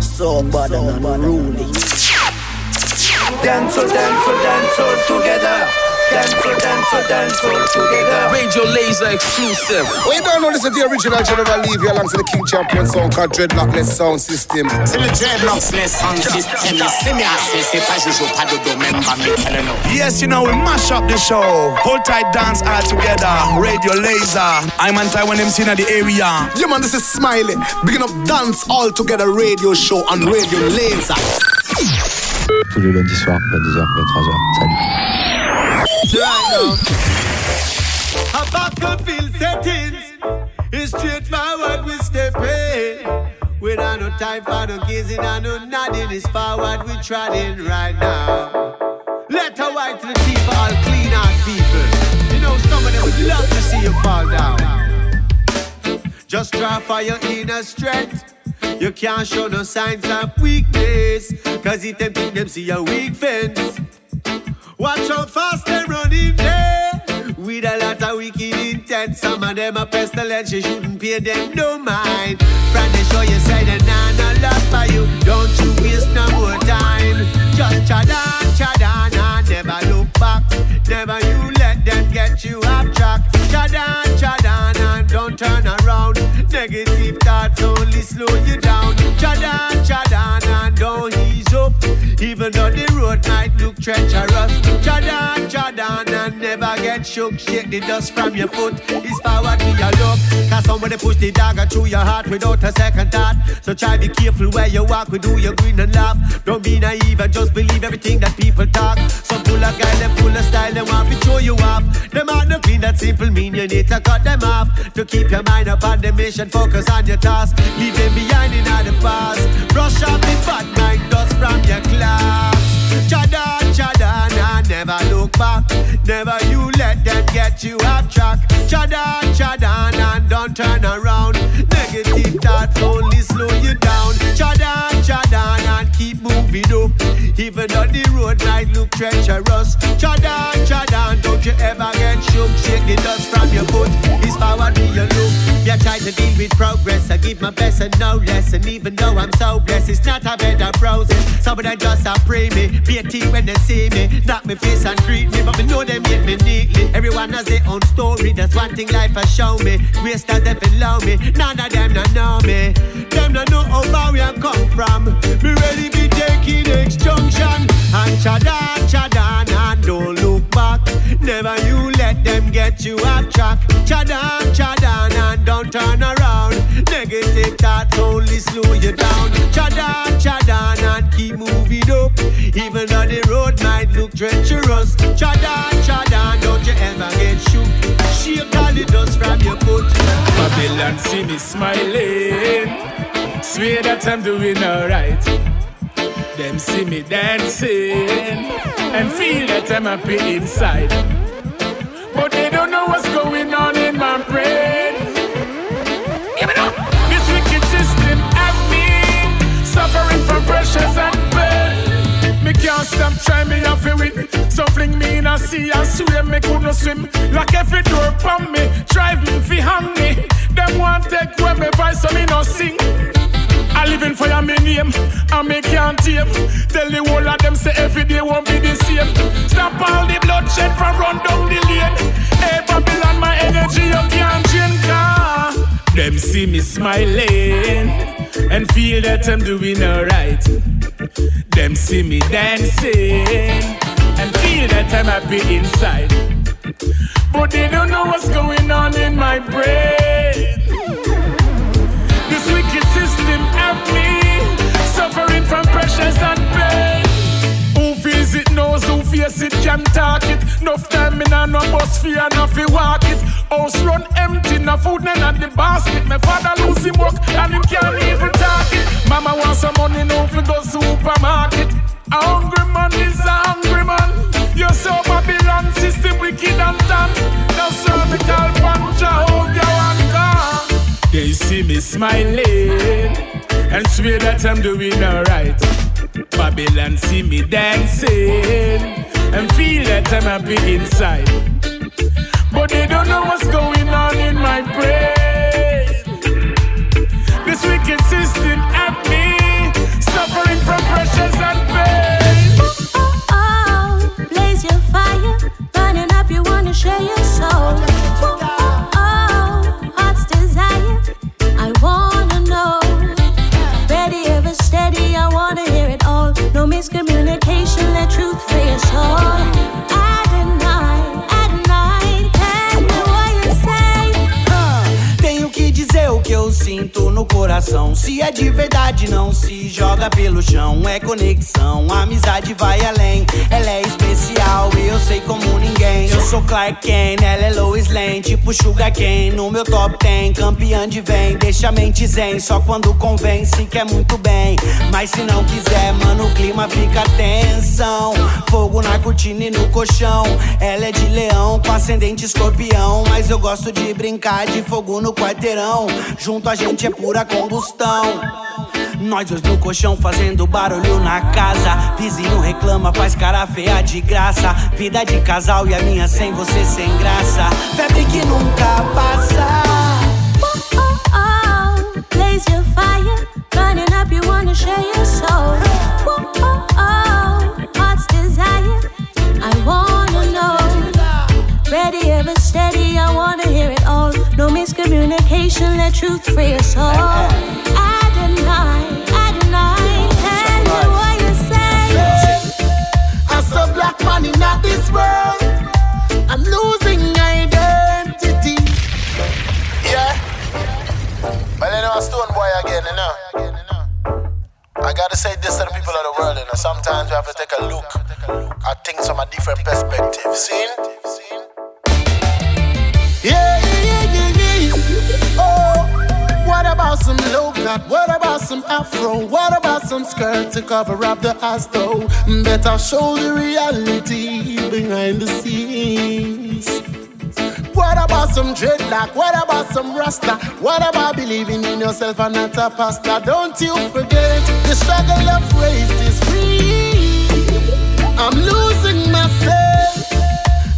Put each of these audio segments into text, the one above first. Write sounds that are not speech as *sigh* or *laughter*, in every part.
So bad and unruly. Dance, dance, dance together. Dance, dance, dance all together. Radio Laser exclusive. We don't know this is the original General Levy alongside the King Champion song called Dreadlockless Sound System. C'est le Dreadlockless Sound System. C'est me assez, c'est pas je joue pas de domaine, me Yes, you know, we mash up the show. Hold tight dance all together. Radio Laser. I'm on Taiwan MC in the area. Yeah, man, this is Smiley. Bigging up Dance All Together radio show on Radio Laser. Tous les lundis soirs, 22h, 23h. Salut. Right now. A battlefield settings is straight forward we step in. We don't no time for no gazing and no nodding. It's forward we trotting right now. Let her white to the teeth for all clean out people. You know some of them would love to see you fall down. Just try for your inner strength. You can't show no signs of weakness. Cause if them think them see your weak fence. Watch how fast they running there. With a lot of wicked intent. Some of them are pestilence, you shouldn't pay them no mind. From the show you say they nah no love for you. Don't you waste no more time. Just chad on, chad on, and never look back. Never you let them get you off track. Chad on, chad on, and don't turn around. Negative thoughts only slow you down. Chad on, chad on, and don't up. Even though the road might look treacherous. Jordan, Jordan, and never get shook. Shake the dust from your foot. It's forward me your look. Cause somebody push the dagger through your heart without a second thought. So try be careful where you walk. We do your grin and laugh. Don't be naive and just believe everything that people talk. Some full of guy, them full of style, they want to show you off. Them are not clean that simple mean you need to cut them off. To keep your mind up on the mission, focus on your task. Leave them behind in the past. Brush off the bad mind dust from your class. Jordan, Jordan, and never look back. Never you let them get you off track. Jordan, Jordan, and don't turn around. Negative thoughts only slow you moving up. Even though the road might look treacherous. Jordan, Jordan, don't you ever get shook. Shake the dust from your foot. It's forward me your look. Yeah, try to deal with progress. I give my best and no less. And even though I'm so blessed, it's not a bed of roses. Somebody just a pray me. Be a team when they see me. Knock me face and greet me. But me know them hate me neatly. Everyone has their own story. That's one thing life has shown me. Wasted them below me. None of them don't know me. Them don't know how far we have come from. Me ready be taking X junction. And chadan, chadan, and don't look back. Never you let them get you off track. Chadan, chadan, and don't turn around. Negative thoughts only slow you down. Chadan, chadan, and keep moving up. Even though the road might look treacherous. Chadan, chadan, don't you ever get shook. Shake all the dust from your foot. Babylon see me smiling. Swear that I'm doing alright. Them see me dancing and feel that I'm happy inside. But they don't know what's going on in my brain. Give it up. This wicked system have me suffering from pressures and pain. Me can't stop trying me off it win. So fling me in a sea and swim. Me couldn't swim. Like every door upon me, drive me fi hang me. Them want take away me voice so me no sing. I live in me name, and me can't tame. Tell the whole of them say every day won't be the same. Stop all the bloodshed from run down the lane. Hey Babylon, my energy you can't change. Ah. car. Them see me smiling and feel that I'm doing alright. Them see me dancing and feel that I'm happy inside. But they don't know what's going on in my brain. Suffering from pressures and pain. Who feels it knows, who fears it can talk it. Enough time in a no bus fear, enough fi walk it. House run empty, no food none at the basket. My father lose him work and him can't even talk it. Mama want some money, no fi go supermarket. A hungry man is a hungry man. You're so Babylon system wicked and done. Now cervical punch, I hold you and gone. They see me smiling and swear that I'm doing alright. Babylon see me dancing and feel that I'm happy inside. But they don't know what's going on in my brain. This wicked system at me, suffering from pressures and sinto no coração. Se é de verdade, não se joga pelo chão. É conexão, amizade vai além. Ela é especial e eu sei como ninguém. Eu sou Clark Kent, ela é Lois Lane tipo Sugar Cane. No meu top tem campeã de vem, deixa a mente zen. Só quando convém, se quer muito bem. Mas se não quiser, mano, o clima fica tensão. Fogo na cortina e no colchão. Ela é de leão com ascendente escorpião. Mas eu gosto de brincar de fogo no quarteirão. Junto a gente é pura combustão. Nós dois no colchão fazendo barulho na casa. Vizinho reclama, faz cara feia de graça. Vida de casal e a minha sem você sem graça. Febre que nunca passa. Oh, oh, oh, blaze your fire, burning up, you wanna share your soul. Oh, oh, oh, heart's desire, I wanna know. Ready, ever steady, I wanna hear it all. No miscommunication, let truth free us all. I deny, I deny, tell me what you say. As a black man in this world, I'm losing I gotta say this to the people of the world, know. Sometimes we have to take a look at things from a different perspective. Seen? Yeah, yeah, yeah, yeah. Oh, what about some low cut? What about some afro? What about some skirt to cover up the ass though? Better show the reality behind the scenes. What about some dreadlock? What about some rasta? What about believing in yourself and not a pastor? Don't you forget the struggle of race is free. I'm losing myself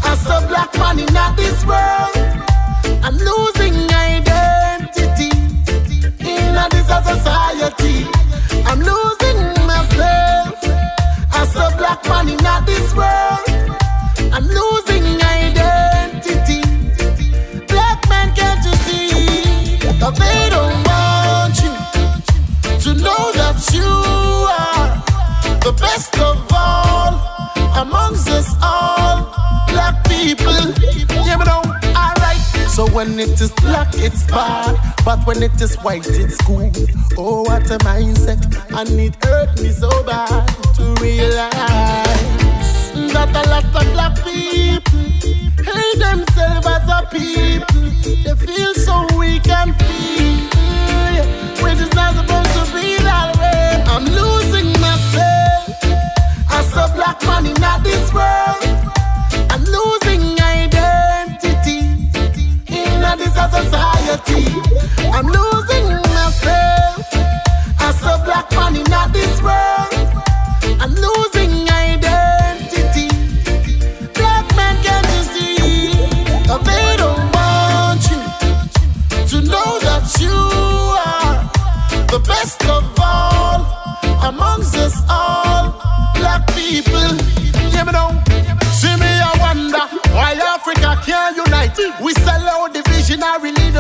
as a black man in this world. I'm losing identity in this society. I'm losing myself when it is black, it's bad, but when it is white, it's good. Oh, what a mindset, and it hurt me so bad to realize that a lot of black people hate themselves as a people. They feel so weak and feeble, which is not supposed to be that way. I'm losing myself as a black man in this world. This society. I'm losing myself as a black man in this world. I'm losing identity. Black man, can't you see that they don't want you to know that you are the best of all amongst us all, black people. Yeah, me know. See me, I wonder why Africa can't unite. We sell out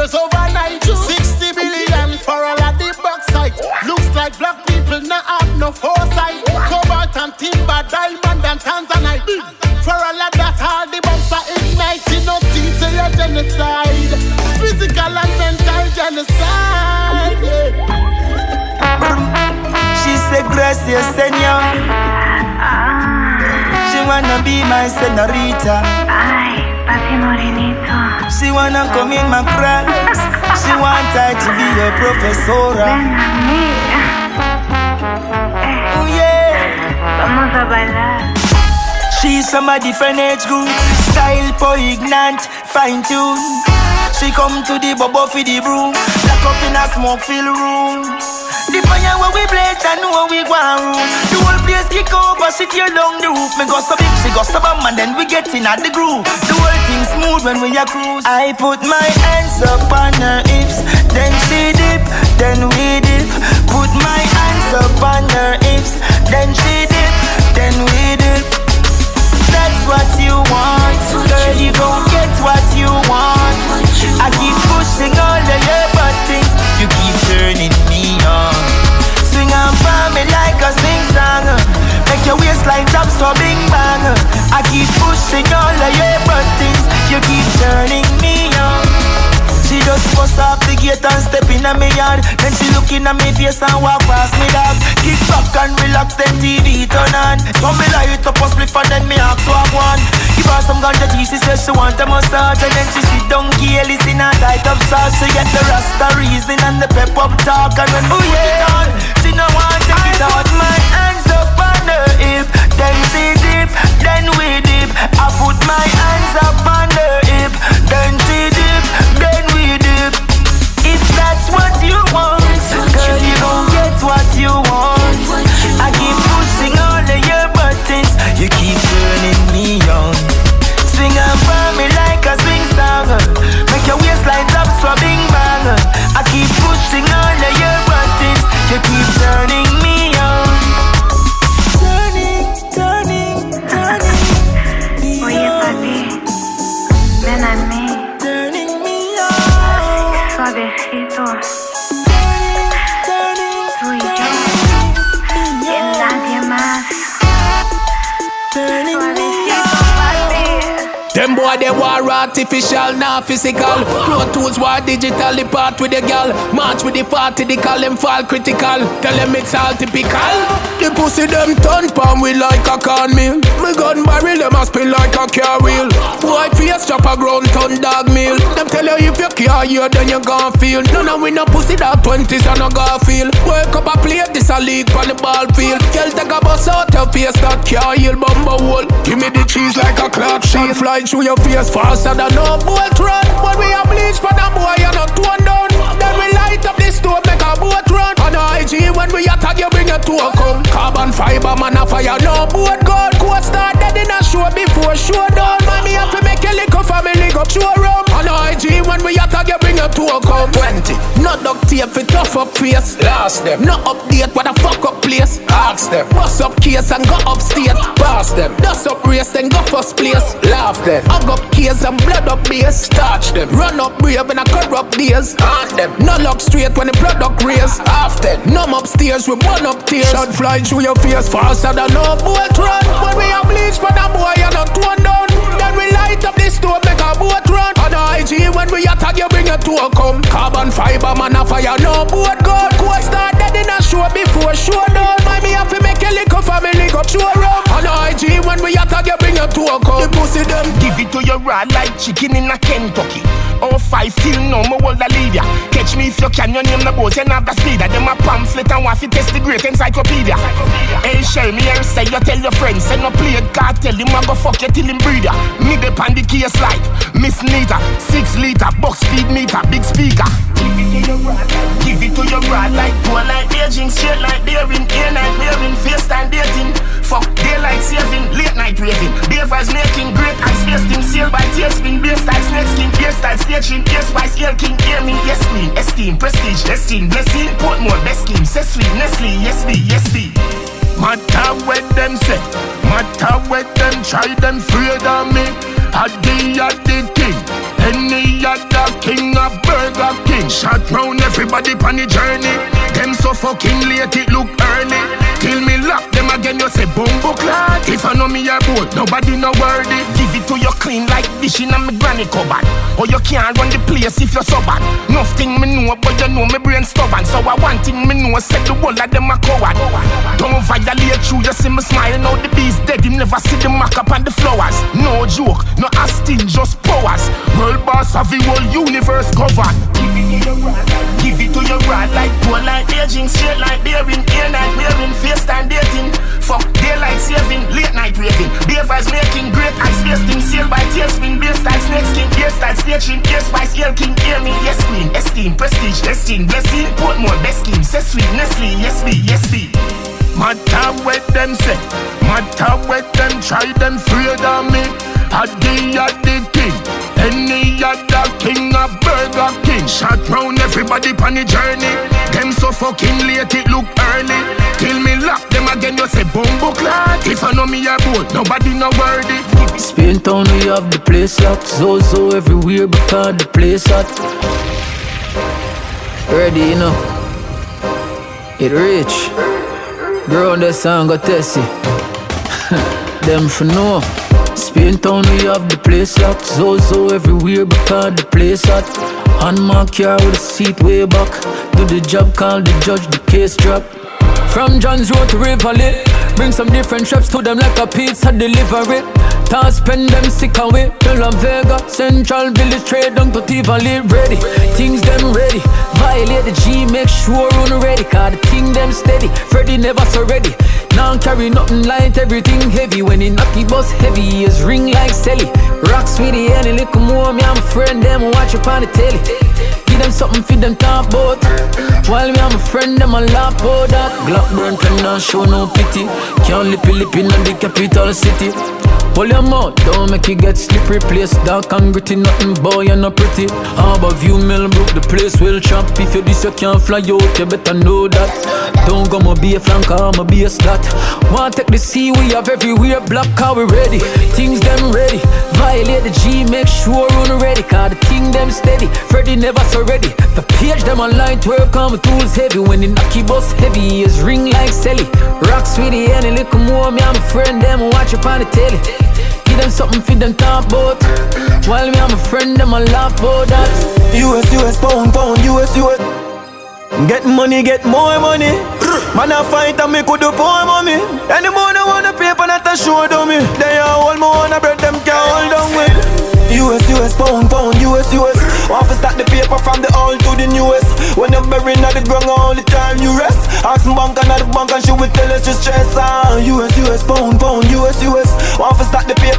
divisionary leaders overnight. 60 billion for all of the bauxite. Looks like black people not have no foresight. Cobalt and timber, diamond and tanzanite. For all of that, all the bombs are igniting. No teeth to your genocide. Physical and mental genocide. She said, Gracias, Senor. Ah. She wanna be my senorita. Ay, papi morenito. She wanna come in my class. She want I to be a professor. Ven. Eh. Oh yeah. Vamos a bailar. She's from a different age group. Style poignant, fine tune. She come to the bubble for the broom. Lock up in a smoke filled room. The fire where we blaze and where we go room. The whole place kick over, she tear down the roof. Me go so big, she go so bam, and then we get in at the groove. The whole thing smooth when we a cruise. I put my hands up on her hips, then she dip, then we dip. Put my hands up on her hips, then she dip, then we dip. That's what you want, girl. You gon' get what you want. I keep pushing all of your buttons. You turning me on. Swing on for me like a sing song. Make your waistline drop so bing bang. I keep pushing all of your buttons. You keep turning me on. She just bust off the gate and step in a me yard. Then she looking at me face and walk past me dog. Kick back and relax, then TV turn on. So me light up a spliff and then me ask what one. Give her some ganja tea, she says she want a massage. And then she sit down, gail, in a tight up sauce. She get the rasta reason and the pep up talk. And when oh, yeah. on, she no want to take it out. my hands up on her hip, then she dip, then we dip. I put my hands up on her hip, then you keep turning me on. Swing up for me like a swing song, make your waistline drop so bing bang. I keep pushing all of your buttons, you keep boy they war artificial, not physical. Pro tools war digital, the part with the gal. March with the party, they call them fall critical. Tell them it's all typical. The pussy them turn palm we like a corn meal. Me gun barrel them a spin like a car wheel. White face chop a ground ton dog meal. Them tell you if you care you then you gon' feel. None of we no pussy that twenties and no feel. Wake up a play this a league on the ball field. Girl take a bus out your face that car heal bumble hole. Give me the cheese like a clock shot fly through your face faster than no boat run. When we a bleach for the boy you not torn down. Then we light up the stove make a boat run. On IG when we attack you bring it to a come. Carbon fiber man a fire no boat gun. Coast start dead in a show before show down. Man me have to make a lick family go showroom. On IG when we attack you bring it to a come. Twenty. No duct tape fit tough up face. Last them. No update what a fuck up place. Ask them. Bust up case and go upstate. Pass them. Dust up race then go first place. Laugh them. Hug up case and blood up base. Starch them. Run up brave in a corrupt days. Haunt them. No lock straight when the product raise. Half them. Numb upstairs we burn up tears. Shot fly through your face faster than no boat run. When we a bleach for the boy you not torn down. Then we light up the stove make a boat run. On IG when we attack you bring it to a come. Carbon fiber man a fire no boat gun. Coast start dead in a show before show down. My me have to make a little family go showroom. On IG when we attack you bring to a come. The pussy them Give it to your rod like chicken in a Kentucky. Oh five till no more hold a lead ya. Catch me if you can, your name the boat and have the speed. Them a pamphlet and to test the great encyclopedia. Hey, share me here say you tell your friends. Say no play it, God tell him I go fuck you till him breed ya. Me the pan the case like Miss Nita, six liter, box speed meter, big speaker. Give it to your rod like poor like Beijing, straight like daring, air night wearing, face time dating. Fuck daylight saving, late night raving. Davers making great ice wasting, sail by tailspin, beer style snake skin, beer style staging, ear spice, ear king, ear me, yes queen, esteem, prestige, esteem, blessing, Portmore, best scheme, say sweet, Nestle, yes be, yes be. Matter what them say, matter what them try, them afraid of me. A day at the king, any other king of Burger King. Shot round everybody on the journey. Them so fucking late, it look early. Till me lock them again, you say bumbo clot. If I know me a boat, nobody no worthy. Give it to you clean like dish in a me granny cupboard. Or you can't run the place if you're so bad. Nothing me know, but you know me brain stubborn. So I want thing me know, said the whole of them a coward. Don't violate you, you see me smiling out the beast dead. Him never see the mark up on the flowers. No joke, no asking, just powers. World boss of the whole universe covered. Give it to your rod like poor like aging, straight like daring, air night wearing, face time dating. Fuck daylight saving, late night raving. Beavers making great ice wasting, sail by tailspin, beer style snake skin, ear style staging, ear spice, ear king, ear me, yes queen, esteem, prestige, esteem, blessing, Portmore, best scheme, say sweet, Nestle, yes be, yes be. Matter what them say, matter what them try, them afraid of me. A day at the king, any other king of Burger King. Shot round everybody on the journey. Them so fucking late, it look early. Till me lock them again, you say bumbo clot. If I know me a boat, nobody no worthy. Spain town, we have the place. So, so everywhere because the place hot. Ready, you know. It rich. Girl, that song got testy. *laughs* Them for know. Spain town, we have the place locked. So everywhere because the place hot. Unmarked car with a seat way back. Do the job, call the judge, the case drop. From John's Road to Rivoli, bring some different shops to them like a pizza delivery. Toss spend them sick away. Tell Vega, Central Village, trade down to Tivoli, ready. Things them ready. Violate the G, make sure run ready. Cause the thing them steady. Freddy never so ready. Now carry nothing light, everything heavy. When it knock the bus heavy, is ring like Sally. Rocks with the any little more, me, I'm a friend, them watch up on the telly. Give them something for them top about. While me I'm a friend, them a laugh about that. Glock burn pen not show no pity. Can't lippy lippy in the capital city. Pull your mouth, don't make it get slippery. Place dark and gritty, nothing boy, you're not pretty. Harbor view, Millbrook, the place will chop. If you this, you can't fly out, you better know that. Don't go, my be a flanker, I'ma be a slat. Want take the sea, we have everywhere. Black car, we ready. Things them ready. Violate the G, make sure run ready. Cause the thing them steady. Freddy never so ready. The page them online, twerk on my tools heavy. When the knocky bus heavy, is ring like Sally. Rock sweetie, any little more, me, I'm a friend, them watch up on the telly. Give them something for them talk about. While me, I'm a friend, them a laugh about that. US, US, pound, pound, US, US. Get money, get more money. Man, I fight and me could do poor mommy. Any more they want a paper, not a show dummy. They are all more wanna bread, them can't hold on with. US, US, pound, pound, US, US. Want to start the paper from the old to the newest. When you're buried at the ground all the time, you rest. Ask bank and the bank and she will tell us to stress. Ah, US, US, pound, pound, US, US. Want to start the paper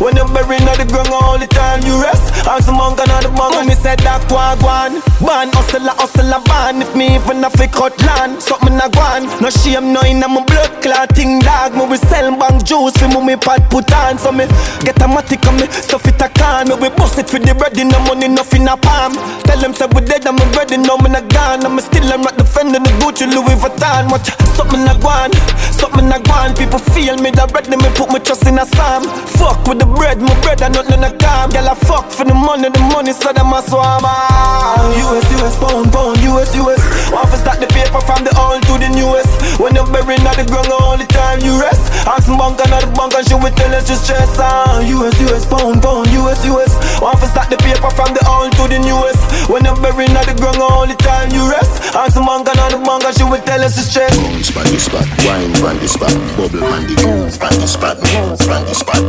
When you're buried at the ground all the time, you rest. Ask some bank and the bank and me said that one. Man, hustle, hustle, a. If me even a fi cut land, something a gwan. No shame, no in my blood clotting dog. Me we sell bank juice, fi me pot put on. So me get a matic and me stuff it a can. Me we bust it for the bread, no money, nothing a palm. Tell them say we dead, I'm ready, no me not gone. I'm still I'm not defending the Gucci Louis Vuitton. Watch something a gwan, something a gwan. People feel me ready, me put my trust in a Sam. Fuck with the bread, my bread, I nothing a calm. Girl, I fuck for the money, the money, so them a swam. US, US, pound, pound, US, US. Want to start the paper from the old to the newest. When you're buried at the ground all the time, you rest. Ask some bank and the bank and she will tell us to stress. Ah, US, US, pound, pound, US, US. Want to start the paper from the old to the newest. When you're buried at the ground all the time, you rest. Ask some bank and the bank and she will tell us to stress. Bounce by the spot, wine by the spot, bubble on the bounce by the spot, bounce by the spot.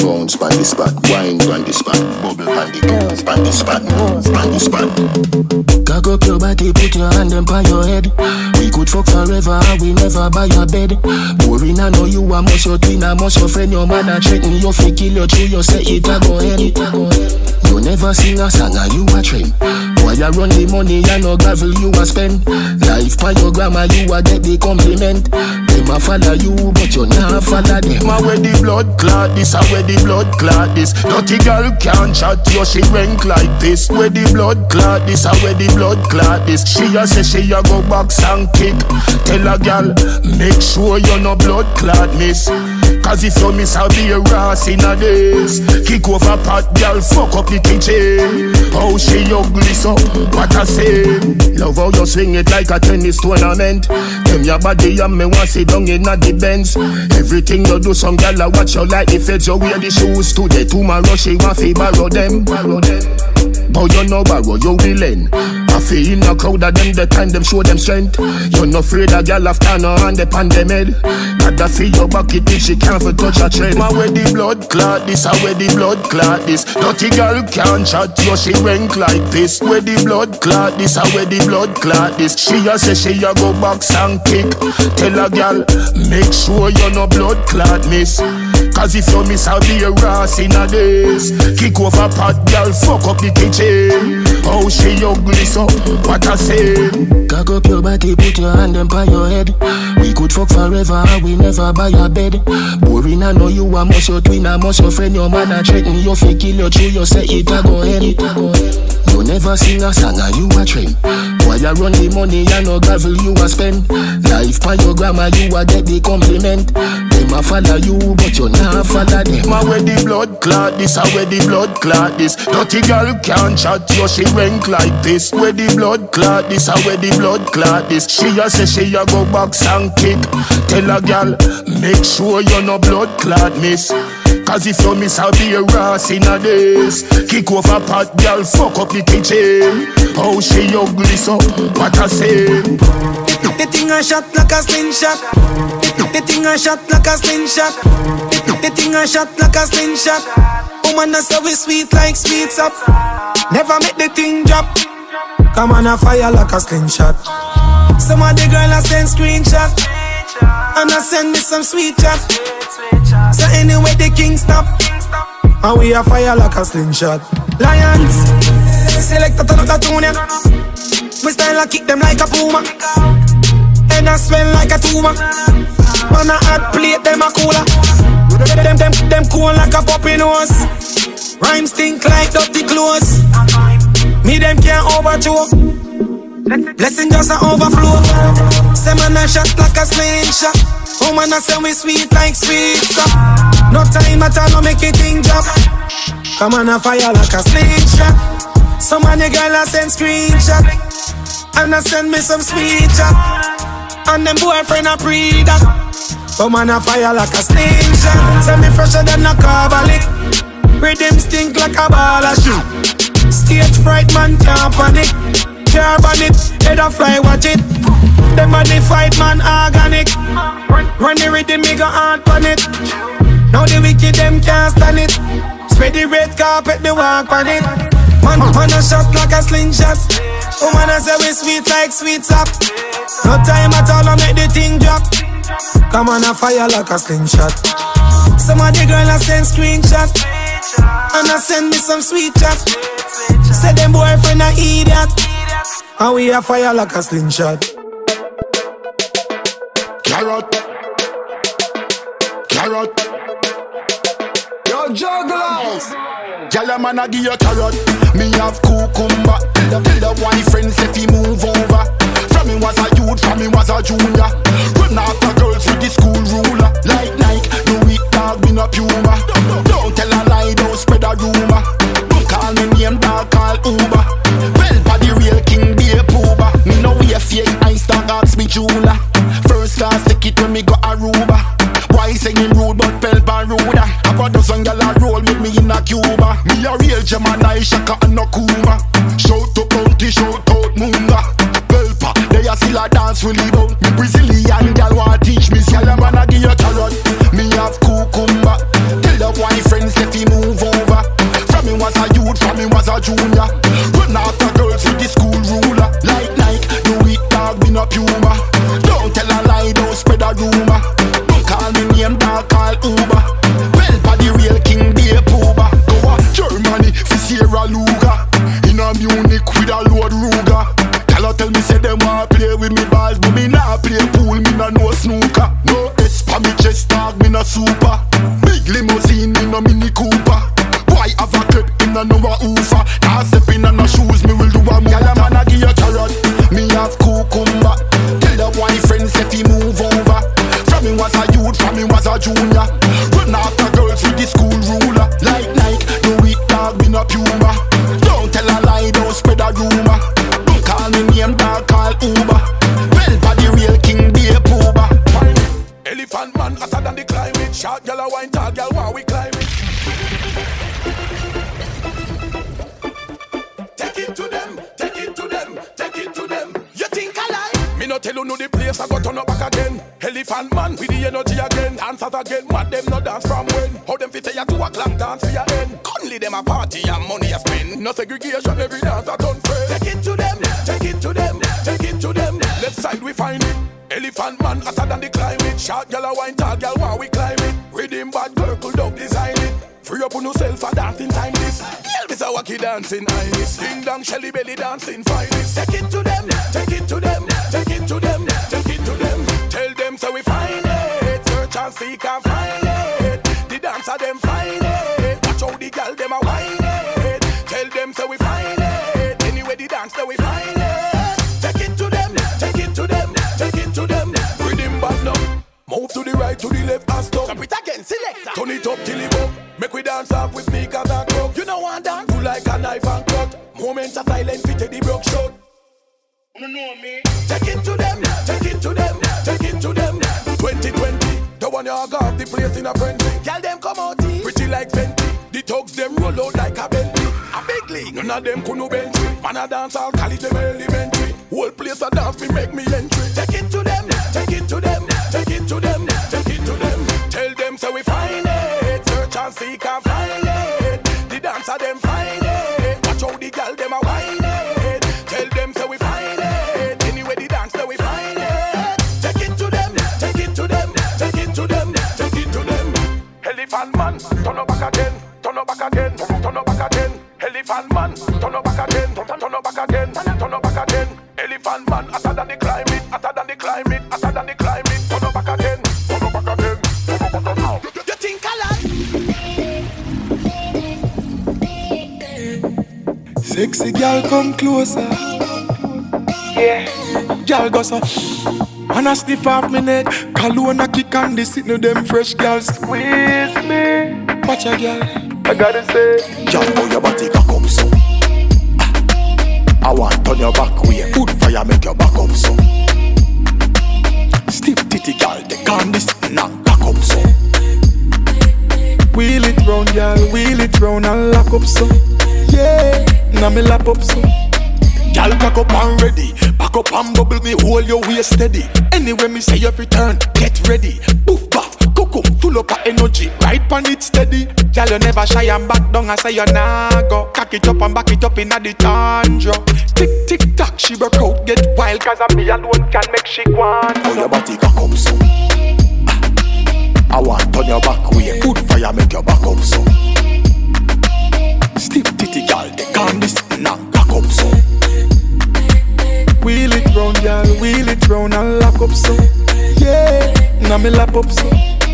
Bounce by the spot, wine by the spot, bubble on the bounce by the spot, bounce by the spot. Cock up your body, put your hand up by your head. We could fuck forever, we never buy a bed. Boring, I know you are much your twin, I must your friend, your man, I threaten you, fi kill you, true, you say it, I go ahead. You never sing a song, and you a trend. Why you run the money, and no gravel you a spend. Life by your grandma, you a get the compliment. Them a follow you, but you not follow them. Ma where the blood clot this, a where the blood clot this. Dirty girl can't chat you, she rank like this. Where the blood clot this, a where the blood clot. She a say she a go box and kick. Tell a girl, make sure you no blood clot miss. Cause if you miss, I'll be a ras in a days. Kick over pot, girl, fuck up the kitchen. Oh, how she ugly so, what I say. Love how you swing it like a tennis tournament. Them your body and me want sit down in a the Benz. Everything you do, some girl I watch you like the feds. You wear the shoes today, tomorrow she want fi borrow them. Borrow them. But you no borrow, you willing. I feel in a crowd of them, the time them show them strength. You no afraid a girl after no hand upon them head. Gotta feel your bucket if she can't for touch a tread. Ma where the blood clot this, a where the blood clot this. Dirty girl can't chat you, she rank like this. Where the blood clot this, a where the blood clot this. She a say she a go box and kick. Tell a girl, make sure you no blood clot miss. Cause if you miss, I'll be a ras in a days. Kick over pot, girl, fuck up the kitchen. How she ugly so, what I say. Cock up your body, put your hand up on your head. We could fuck forever, and we never buy a bed. Boring, I know you a must your twin, I must your friend, your man, I threaten you, fi kill you, true, you say it, I go ahead. You never sing a song, and you a trend. You run the money, and no gravel you a spend. Life by your grandma, you a get the compliment. Them a follow you, but you not follow them. A where the blood clot this, a where the blood clot this. Dirty girl can't chat, you she rank like this. Where the blood clot this, a where the blood clot this. She a say she a go box and kick. Tell a girl, make sure you no blood clot miss. Cause if you miss I'll be a ras in a days Kick over pot girl, fuck up the kitchen How she ugly so, what I say? The thing a shot like a slingshot. The thing a shot like a slingshot. The thing a shot like a slingshot. Woman that's so sweet like sweets up. Never make the thing drop. Come on a fire like a slingshot. Some of the girl a send screenshot. And I send me some sweet chat. So anyway the king stop. And we a fire like a slingshot. Lions. Select a ton of We style a kick them like a puma. And I smell like a tumor. Man a hot plate them a cooler. Them them them cool like a puppy nose. Rhymes stink like dirty clothes. Me them can't overthrow. Blessing just a overflow. Say man a shot like a slingshot. Woman a say we sweet like sweet so No time at all no make it thing drop. Come on a fire like a slingshot Some of the girl a send screenshot. And a send me some sweet chat And them boyfriend a that Come on a fire like a slingshot Send me fresher than a carbolic. Rhythm stink like a ball of shoe. Stage fright man can't panic. Carb on it, head a fly watch it. Them the fight man organic. Run the rhythm me go hard on it. Now the wicked them can't stand it. Spread the red carpet they walk on it Man, man a shot like a slingshot Woman a say we sweet like sweet sap No time at all I make the thing drop Come on a fire like a slingshot Some of the girl a send screenshot And I send me some sweet chat Say them boyfriend a idiot And we a fire like a slingshot Carrot. Carrot. Yo, jugglers. Gyal a man a give you carrot. Me have cucumber. The boyfriend say fi move over. From me was a youth, from me was a junior. Run after girls with the school ruler. Like Nike, no weak dog, me no puma. Don't tell a lie, don't spread a rumor. Don't call me name, dog, call Uber. Well, by the real king, be a pooba. Me no way fake ice, dog, ask me jeweler. First class ticket when me go Aruba. Why singing rude but pelt and ruder? Have a dozen gal a roll me in a Cuba. Me a real Gemini, Shaka and no Kuma. Shout to Bounty, shout out Munga. Belpa, they a still a dance really bout. Me Brazilian gal want teach me. A man a give you carrot. Me have cucumber. Tell the boyfriend say fi move over. From me was a youth, from me was a junior. Dancing iris. Ding dong Shelly belly dancing finest. Take it to them, take it to them, take it to them, take it to them. Tell them so we find it. Search and seek and find it. The dancer them find it. Watch how the girl them a whine it. Tell them so we find it. Anyway the dance so we find it. Take it to them, take it to them, take it to them. Rhythm bad now. Move to the right, to the left, and stop. Stop it again, select. Turn it up till it up. Make we dance off with a knife and cut. Moments of silence, fit the broke shot. You know me. Take it to them, take it to them, take it to them. 2020, the one you are got the place in a frenzy. Girl them come out, here. pretty like Fenty. The thugs them roll out like a Bentley. A big league, none of them could no bench me. Man a dance, I'll call it them elementary. Whole place a dance, me make me entry. Take it to them, take it to them, take it to them, take it to them. Tell them so we find it, search and seek and find it. The dancer them girl them a whine it. Tell them so we find it. Anyway the dance so we find it. Take it to them, take it to them, take it to them, take it to them. Elephant man, turn up back again, turn up back again, turn up back again. Elephant man, turn up back again, turn up back again, turn up back again. Elephant man, hotter than Sexy girl, come closer. Yeah. Girl, go so. And I stiff off me neck. Cologne a kick on the sitting of them fresh girls. Squeeze me. Watch a girl. I gotta say. Girl, how your body cock up so? I want turn your back way. Put fire, make your back up so. Stiff titty girl, they can't this now cock up so. Wheel it round, girl. Wheel it round and lock up so. Yeah. Now me lap up so. Girl, cock up and ready. Back up and bubble me, hold your waist steady. Anyway, me say you turn, get ready. Boof, buff, cocoa, full up of energy. Right pan it steady. Girl, you never shy and back down. I say you nah go. Cock it up and back it up inna the tundra. Tick tick tock, she broke out, get wild. Cause I me alone can make she go on. Your body cock up so? Ah, I want turn your back way. Put fire, make your back up so. Titty girl, they can't this now cock up so. Wheel it round, girl. Wheel it round and lock up so. Yeah. Now me lap up so.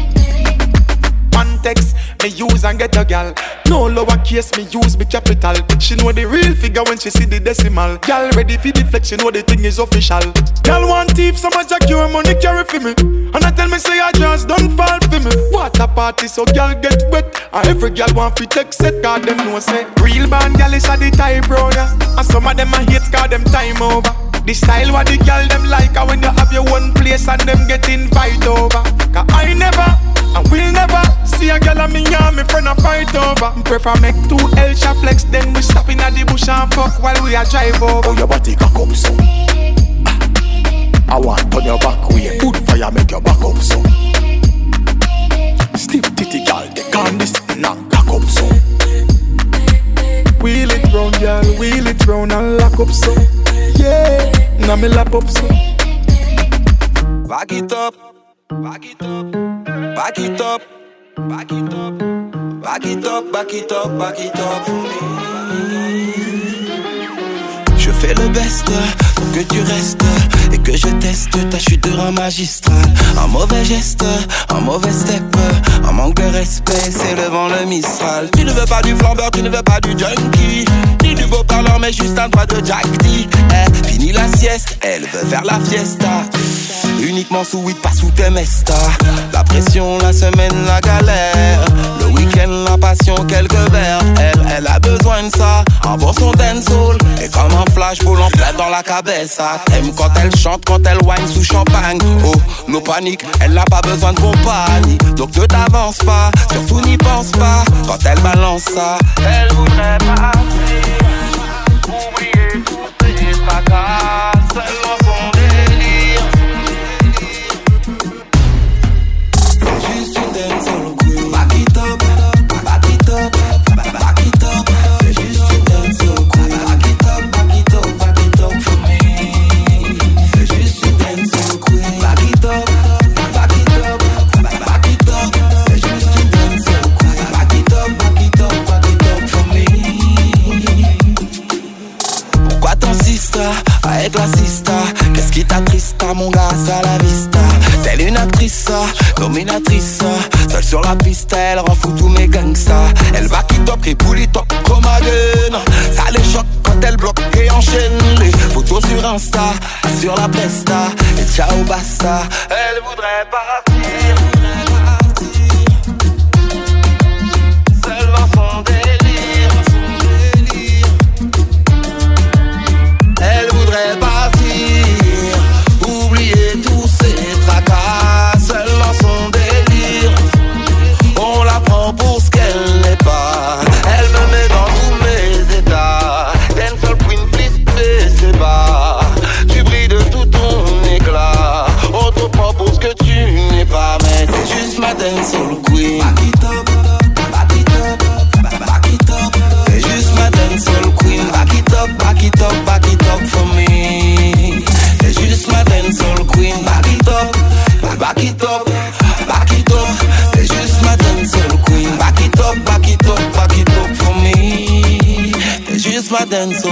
Context, me use and get a gal. No lower case, me use me capital. She know the real figure when she see the decimal. Gal ready for the flex, she know the thing is official. Gal want thief, so much jack your money carry for me. And I tell me say I just don't fall for me. What a party, so gal get wet. And every gal want fi take set, cause them know say real band gal is a the type, brother. And some of them a hate, cause them time over. The style what the girl them like and when you have your one place and them get invite over Cause I never and will never see a girl and me and me friend a fight over Prefer make two L flex then we stop in at the bush and fuck while we a drive over How your body cock up so? Ah, I want turn your back way. Put fire, make your back up so. Stiff titty girl, they can't this now cock up so. Wheel it round, girl, wheel it round and lock up so Yeah, now me lap up so Back it up, back it up, back it up, back. Je fais le best pour que tu restes et que je teste ta chute de rang magistral. Un mauvais geste, un mauvais step, un manque de respect, c'est le vent le Mistral. Tu ne veux pas du flambeur, tu ne veux pas du junkie, ni du beau parleur, mais juste un doigt de Jack D. Eh, fini la sieste, elle veut faire la fiesta. Uniquement sous weed, pas sous tes. La pression, la semaine, la galère. Le week-end, la passion, quelques verres. Elle, elle a besoin de ça. Bon son dancehall. Et comme un flash boule en plein dans la cabessa. T'aimes quand elle chante, quand elle whine sous champagne. Oh, nos paniques, elle n'a pas besoin de compagnie. Donc ne t'avance pas, surtout n'y pense pas. Quand elle balance ça, elle voudrait pas à la vista. Telle une actrice, dominatrice. Seule sur la piste, elle rend fou tous mes gangsters. Elle va qui top et top comme again Ça les choque quand elle bloque et enchaîne Les photos sur Insta, sur la presta. Et ciao basta. Elle voudrait partir T'es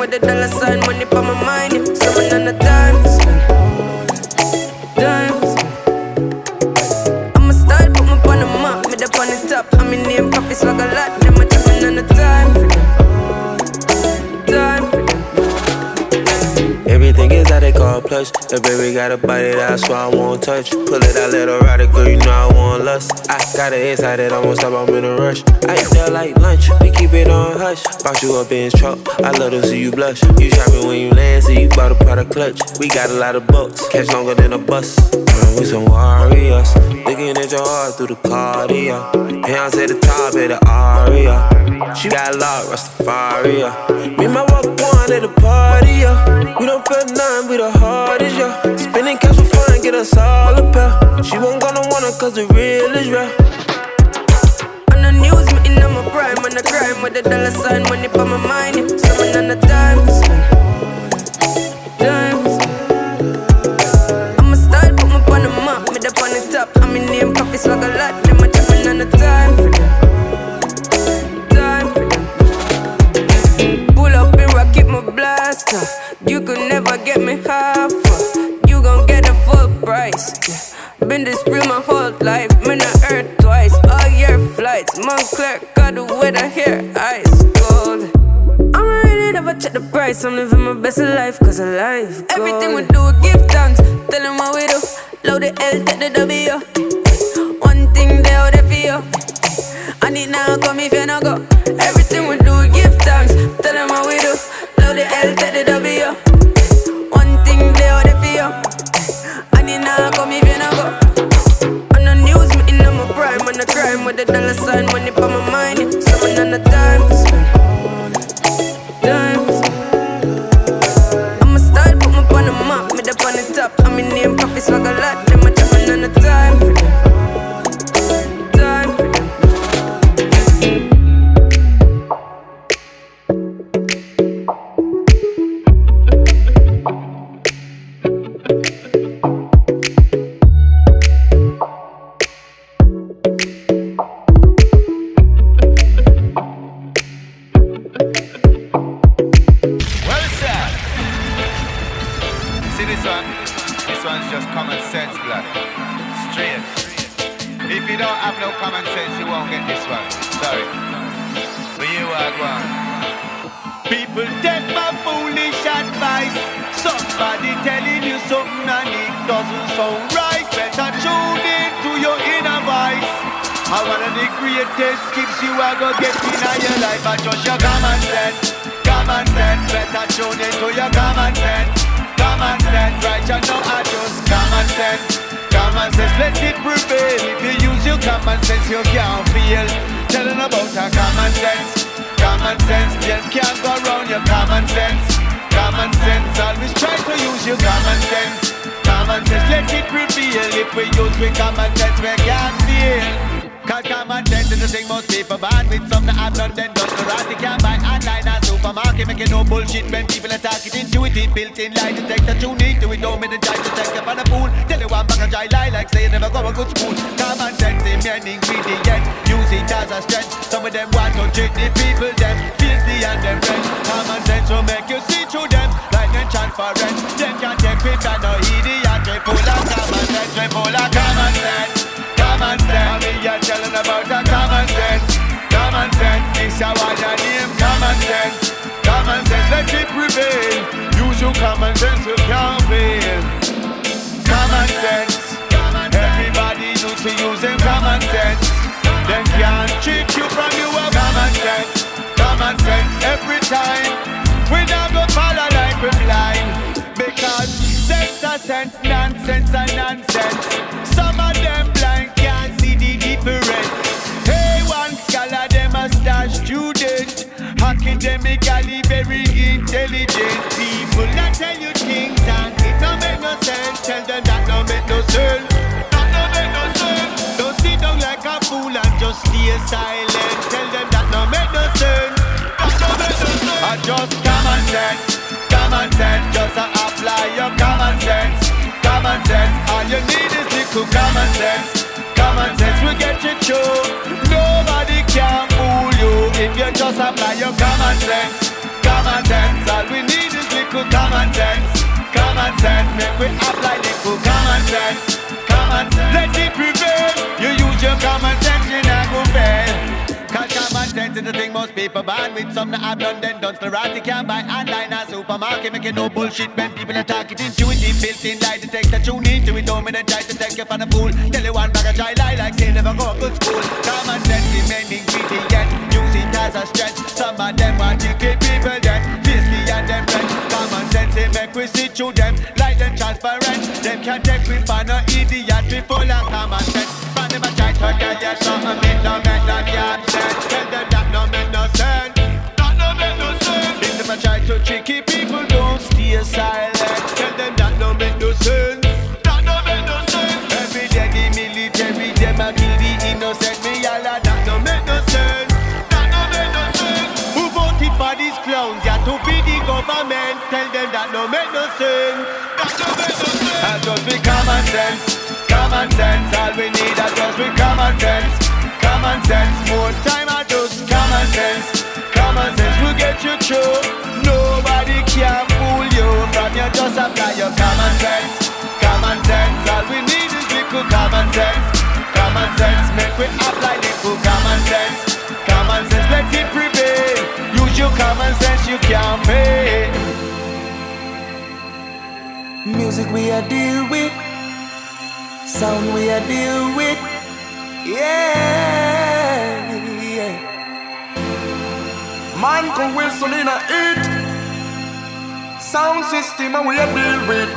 with the dollar sign, money for my mind. Someone on the time plush. The baby got a body that I swear I won't touch. Pull it out, let her ride it, girl, you know I want lust. I got an inside that I won't stop, I'm in a rush. I eat that like lunch, we keep it on hush. Box you up in his truck, I love to see you blush. You shopping when you land, so you bought a of clutch. We got a lot of bucks, catch longer than a bus. We some warriors, looking at your heart through the cardio. Hands at the top of the aria. She got a lot, Rastafaria. Me and my walk one at the party, yeah. We don't feel none, we the hardest, yeah. Spending cash for fun, get us all a pair. She won't gonna want it cause the real is real. On the news, me in my prime, on the crime with the dollar sign, money for my mind. Yeah. Someone on the time. I'm a style, put me on the map, me up on the top. I'm in name, coffee swag a lot. Been this real my whole life. Me not earth twice. All year flights. Montclair got the weather here. Ice cold. I'm ready never check the price. I'm living my best life cause I life. Gold. Everything we do, we give thanks. Tell them what we do. Load the L, take the W. One thing they out there for you. I need now come if you not go. Everything we do, we give thanks. Tell them what we do. Load the L, take the W. with the dollar sign, money for my mind. Yeah. Someone on the time for spend. Time for spend. I'm a style, put me on the map, me up on the top. I'm in name, coffee swag a lot. Treat the people them fiercely and them red. Common sense will make you see through them like them transparent. Them can't take it and no idiot. They full of common sense, they full of common sense common sense. I mean, you're telling about a common sense. Common sense, this is what your name. Common sense, common sense, let it prevail. Use your common sense, you can't fail. Common sense, everybody needs to use them common sense. Them can't cheat you from your every time. We not go follow like we blind because sense a sense, nonsense a nonsense. Some of them blind can't see the difference. Hey, one scholar, them a star student, academically very intelligent people. That tell you things and it don't make no sense. Tell them that don't make no sense. That don't make no sense. Don't sit down like a fool and just stay silent. Tell them that don't make no sense. Just common sense, common sense. Just apply your common sense, common sense. All you need is little common sense, common sense. will get you through. Nobody can fool you if you just apply your common sense, common sense. All we need is little common sense, common sense. Make we apply little common sense, common sense. Let it prevail. You use your common sense, you not go fail. Sense is the thing most people ban with. Some that have done then done. Starati can buy online or supermarket. Making no bullshit when people attack it. Intuitive built in lie detector Tune into it don't they try to take you for the fool. Tell you one bag of try lie like say never go to good school Common sense is main ingredient Use it as a strength Some of them want to keep people dead Fiercely and them red. Common sense it make we see through them. Like them transparent. Them can't take we for no idiot. We full of common sense A try to get you something It no make no damn sense Tell them that no make no sense. That no make no sense. Them a try to tricky people, don't stay silent. Tell them that no make no sense. That no make no sense. Every day the military them a kill the innocent. Me all a that no make no sense. That no make no sense. Who voted for these clowns? Yeah, to be the government. Tell them that no make no sense. That no make no sense. And just be common sense. Common sense. All we need is just be common sense. Common sense, more time I just common sense. Common sense will get you through. Nobody can fool you from you. Just apply your common sense. Common sense, all we need is little common sense. Common sense, make we apply little common sense. Common sense, let it prevail. Use your common sense, you can't fail. Music we are deal with, sound we are deal with. Yeah, yeah. Man come Wilson in a hit. Sound system and we a deal with.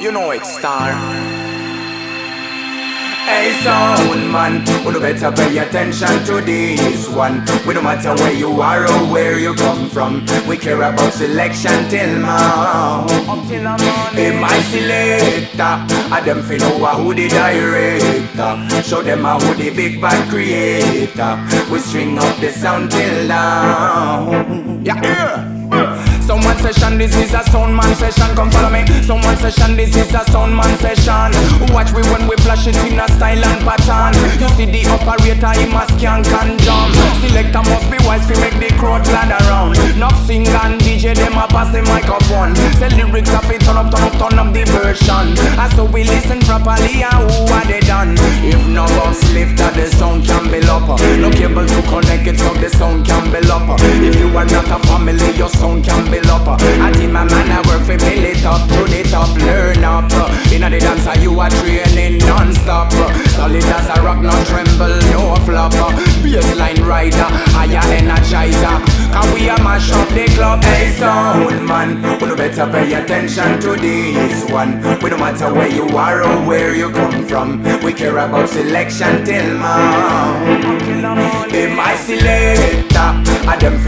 You know it, star. Hey sound man, we do better pay attention to this one. We no matter where you are or where you come from. We care about selection till now. Hey my selector, I them fi know who the director. Show them a who the big bad creator. We string up the sound till now. Yeah, yeah. Someone session, this is a sound man session. Come follow me. Someone session, this is a sound man session. Watch we when we flash it in a style and pattern. You see the operator, he must can can jump. Selector must be wise to make the crowd glad around. Knock sing and DJ them a pass the microphone. Say lyrics up, it turn up, turn up, turn up the version. And so we listen properly and who are they done? If no box lift, that the sound can be up. No cable to connect it, so the sound can be up. If you are not a family, your sound can be up. I think my man I work for build it up, to the top, learn up. In the dancer you are training non-stop. Solid as a rock, no tremble, no flop. Baseline rider, higher energizer. Can we a mash up the club? Hey sound man, we better pay attention to this one. We no matter where you are or where you come from. We care about selection till now. Hey my selector, I them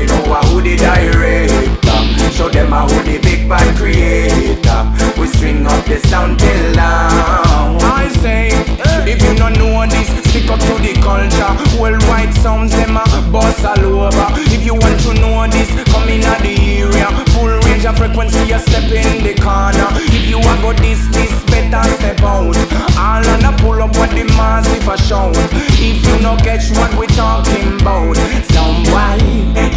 Show them how the big bad creator. We string up the sound till now. I say, if you not know this, stick up to the culture. Worldwide sounds them a boss all over. If you want to know this, come in at the area. Full range of frequency, you step in the corner. If you want go this, this better step out. All on a pull up what the massive a shout. If you no catch what we talking about, some boy,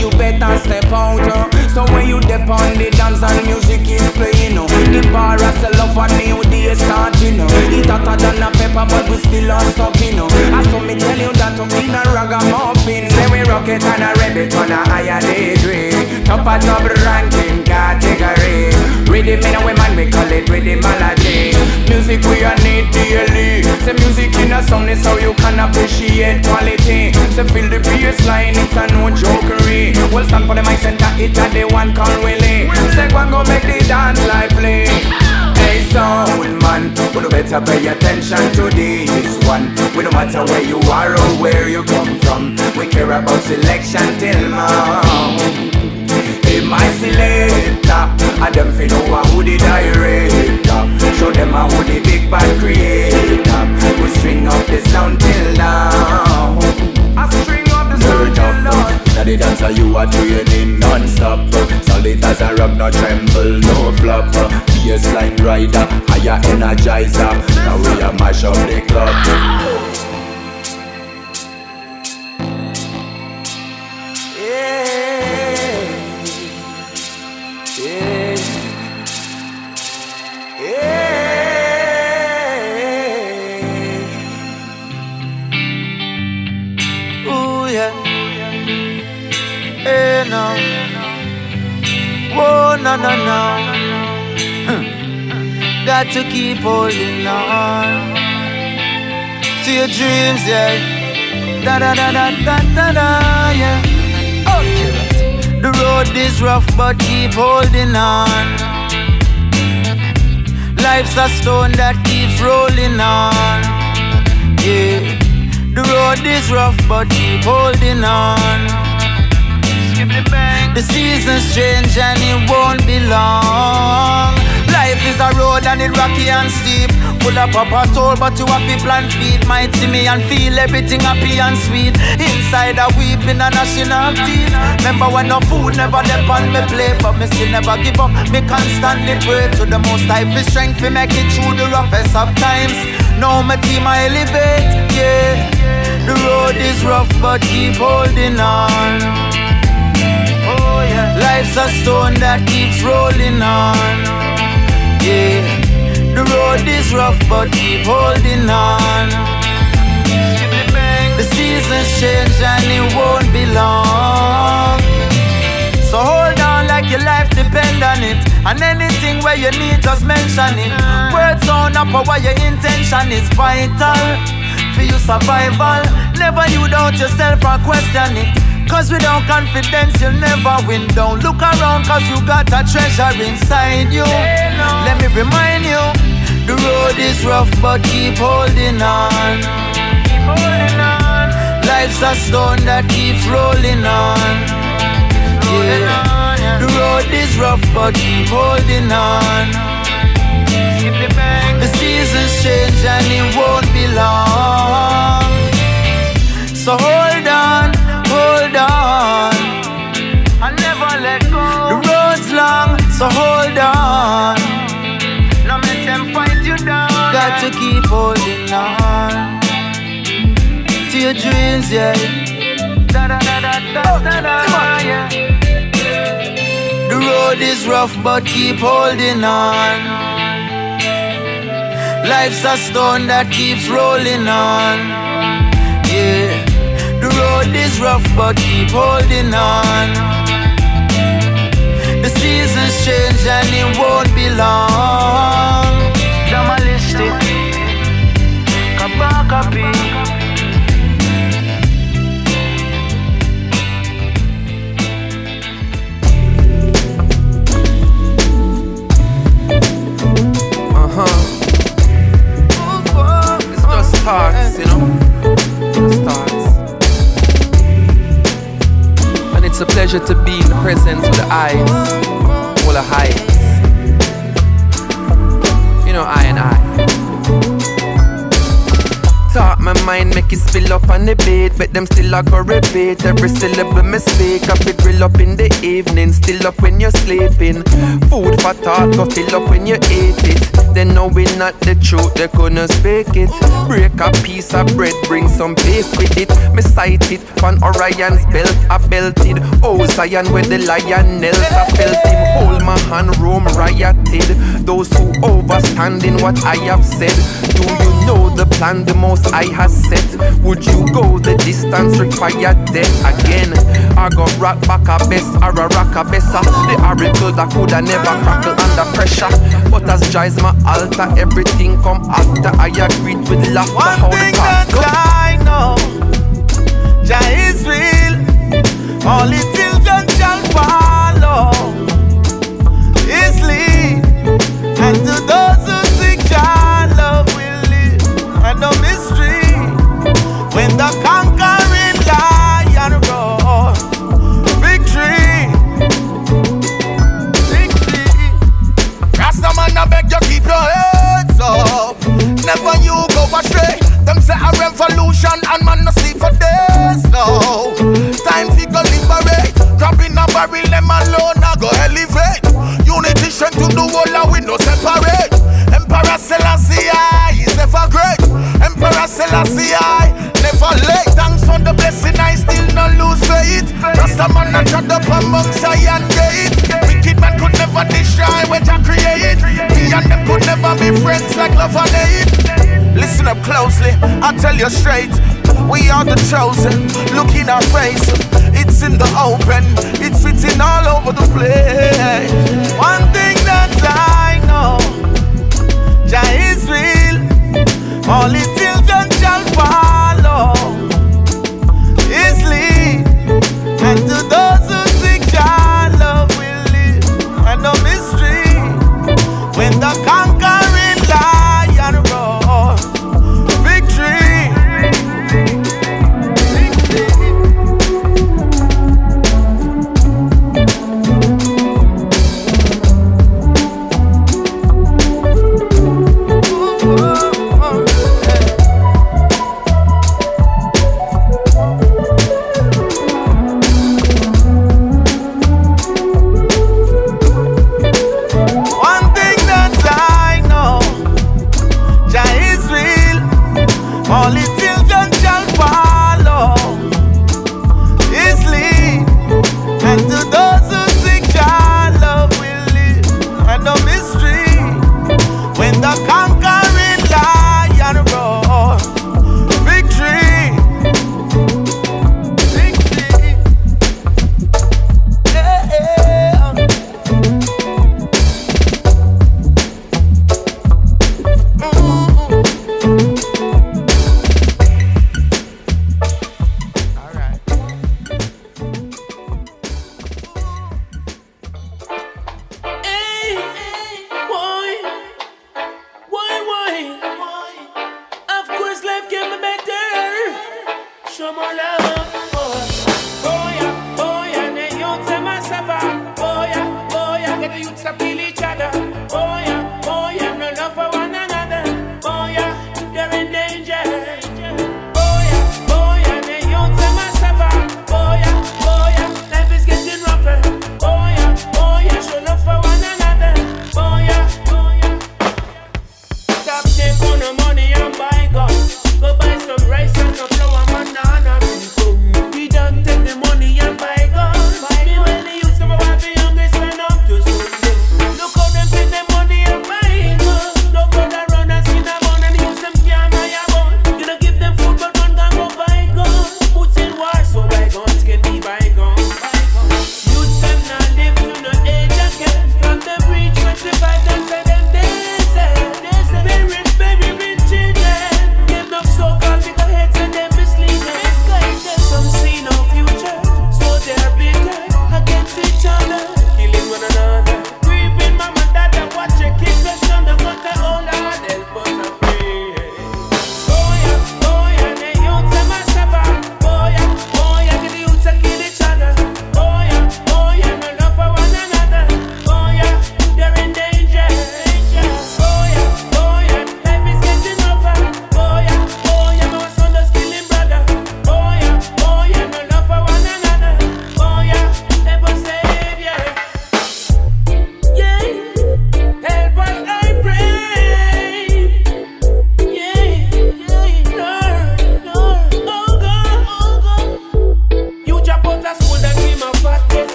you better step out. Uh. So when you dip on the dance and music is playing, uh. the bar a sell off a new day starting. Uh. It hotter than a pepper, but we still are in. Uh. I saw me tell you that uh, in a ragamuffin, say we rock it and a rev it on a higher degree. Top a top ranking category. Rhythm in a woman, we call it rhythm melody. Music we are need daily. Say music in a song is how you can appreciate quality. Say feel the bass line, it's a no jokery. Well stand for the mic center, it a the one call Willie. Say one go make the dance lively. Hey soul man, we better pay attention to this one. We don't matter where you are or where you come from, we care about selection till now. Hey, my selector, and them fi know who the director. Show them a who the big bad creator. We string up the sound till now. I string up the sound till now. Now the dancer you are training non-stop Solid as a rock, no tremble, no flop Bassline rider, higher energizer Now we a mash up the club no, no, no. Hmm. Got to keep holding on to your dreams, yeah. Da da da da da da da, yeah. Okay. The road is rough, but keep holding on. Life's a stone that keeps rolling on. Yeah. The road is rough, but keep holding on. Skip The seasons change and it won't be long. Life is a road and it rocky and steep. Full of papa toll, but you have to plant feet. Might see me and feel everything happy and sweet. Inside a weeping and gnashing of teeth. Remember when no food never left on me plate, but me still never give up. Me constantly pray to the most high for strength to make it through the roughest of times. Now my team I elevate, yeah. The road is rough, but keep holding on. Life's a stone that keeps rolling on. Yeah. The road is rough, but keep holding on. The seasons change and it won't be long. So hold on like your life depend on it. And anything where you need, just mention it. Words sound up, but your intention is vital for your survival. Never you doubt yourself or question it. Cause without confidence you'll never win. Don't look around cause you got a treasure inside you. Let me remind you, the road is rough but keep holding on. Keep holding on. Life's a stone that keeps rolling on. Yeah. The road is rough but keep holding on. The seasons change and it won't be long. So hold your dreams, yeah. Da da da da da oh, da da, yeah. The road is rough, but keep holding on. Life's a stone that keeps rolling on. Yeah. The road is rough, but keep holding on. The seasons change and it won't be long. You know. And it's a pleasure to be in the presence of the eyes, full of heights. It spill up on the beat. But them still I go repeat every syllable speak. I be grill up in the evening, still up when you're sleeping. Food for thought, go fill up when you eat it. They know we not the truth, they gonna speak it. Break a piece of bread, bring some peace with it. Me sight it on Orion's belt, I belted. Oh, Zion with the lion knelt, I felt him hold my hand, room rioted. Those who overstanding what I have said. Do you know the plan the most I have set? Would you go the distance required then again? I go rock back a best or a rock a besser. The oracle that coulda never crackle under pressure. But as drives my altar, everything come after. I agree with laughter. One how thing that past I know, Jah is real. All the children shall follow His lead, and to those say revolution and man no sleep for days. No, time fi go liberate. Drop in a barrel, them alone I go elevate. Unity strength to the whole and we no separate. Emperor Selassie is never great. Emperor Selassie I never late. Thanks for the blessing, I still no lose faith. Rasta man I shut up among Zion gate. Man could never destroy what I create. Me and them could never be friends like love and hate. Listen up closely, I tell you straight. We are the chosen. Look in our face, it's in the open. It's written all over the place. One thing that I know, Jah is real. All His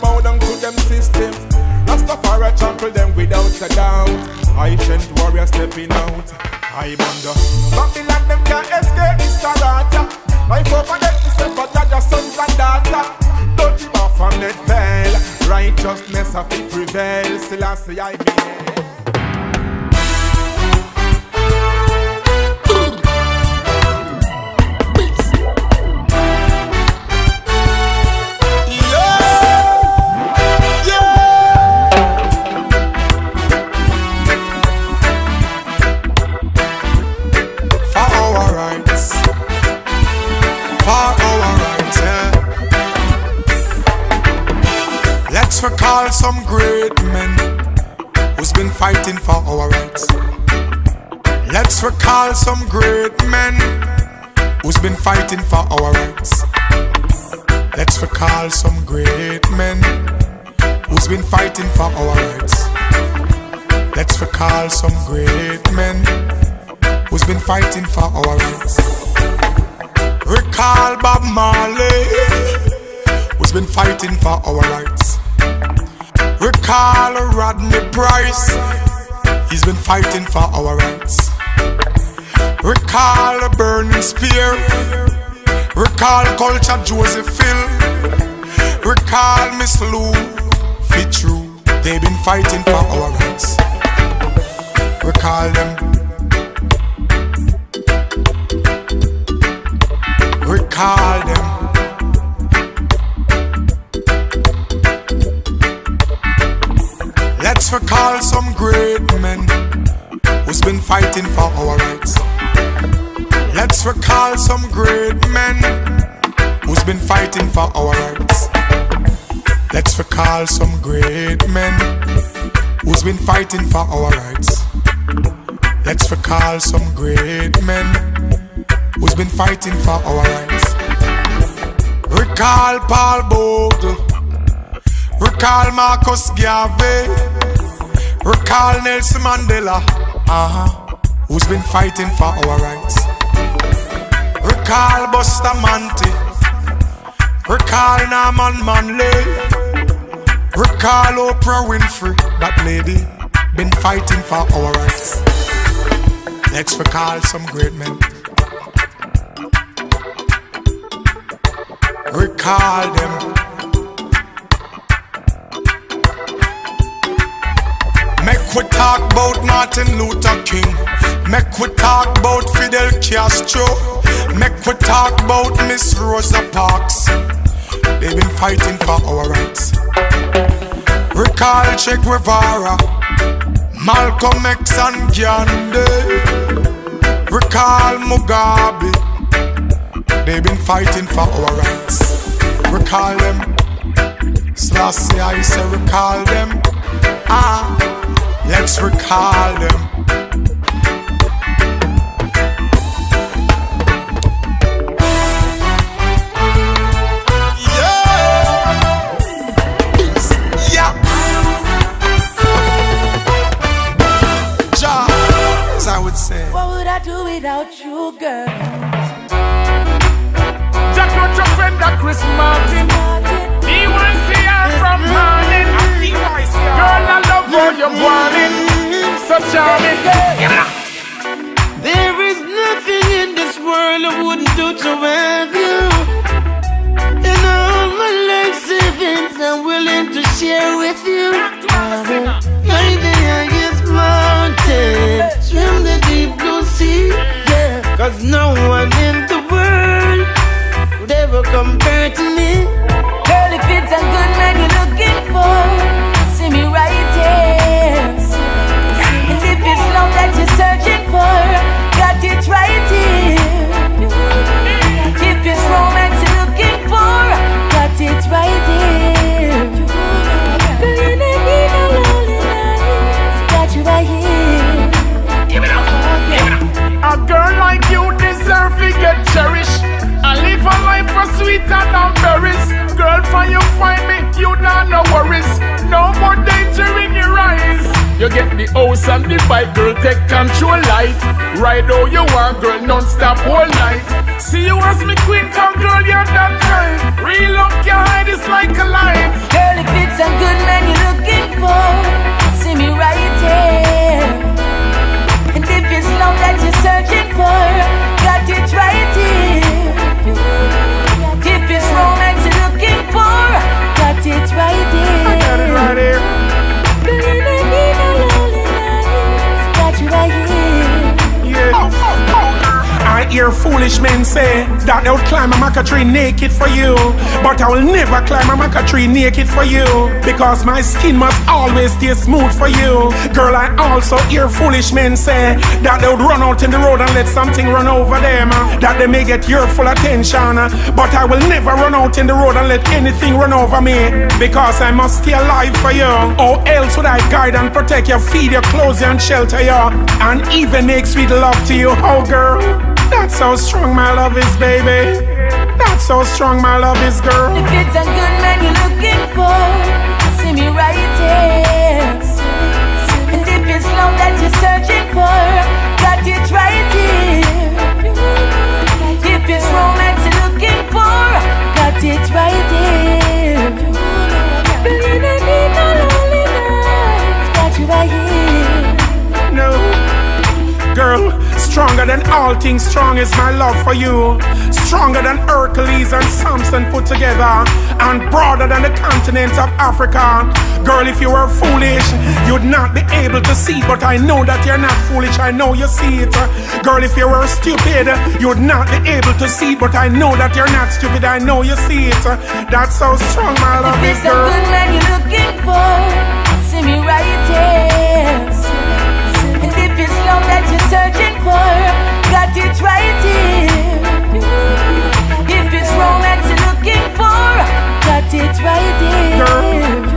Bow down to them systems. Rastafari trample them without a doubt. Ancient warrior stepping out. I wonder. Babylon them can't escape this Sarata. Life over them is a for Jaja sons and daughter. Dirty off on that veil. Righteousness of it prevail. Still I say I. Recall some great men who's been fighting for our rights. Let's recall some great men who's been fighting for our rights. Let's recall some great men who's been fighting for our rights. Let's recall some great men who's been fighting for our rights. Recall Bob Marley, who's been fighting for our rights. Recall Rodney Price, he's been fighting for our rights. Recall Burning Spear, recall Culture Joseph Hill, recall Miss Lou Fitzroy, they've been fighting for our rights. Recall them. recall them. Let's recall some great men who's been fighting for our rights. Let's recall some great men who's been fighting for our rights. Let's recall some great men who's been fighting for our rights. Let's recall some great men who's been fighting for our rights. Recall Paul Bogle, recall Marcus Garvey, recall Nelson Mandela, uh-huh, who's been fighting for our rights. Recall Bustamante, recall Norman Manley, recall Oprah Winfrey, that lady been fighting for our rights. Let's recall some great men. recall them. Make we talk about Martin Luther King. Make we talk about Fidel Castro. Make we talk about Miss Rosa Parks. They've been fighting for our rights. Recall Che Guevara, Malcolm X and Gandhi. Recall Mugabe. They've been fighting for our rights. Recall them. Selassie, I say recall them. Ah, let's recall them. Naked for you. But I will never climb a maca tree naked for you. Because my skin must always stay smooth for you. Girl, I also hear foolish men say that they would run out in the road and let something run over them. Uh, that they may get your full attention. Uh. But I will never run out in the road and let anything run over me. Because I must stay alive for you. Or else would I guide and protect you, feed you, clothe you, and shelter you. And even make sweet love to you. Oh, girl. That's how strong my love is, baby. That's how strong my love is, girl. If it's a good man you're looking for, see me right here. And if it's love that you're searching for, got it right here. If it's romance you're looking for, got it right here. You don't need no loneliness, got you right here. No, girl. Stronger than all things strong is my love for you. Stronger than Hercules and Samson put together. And broader than the continent of Africa. Girl, if you were foolish, you'd not be able to see. But I know that you're not foolish, I know you see it. Girl, if you were stupid, you'd not be able to see. But I know that you're not stupid, I know you see it. That's how strong my love if is, girl. If it's a good man you're looking for, see me right here what you're searching for. Got it right here. If it's romance you're looking for, got it right here.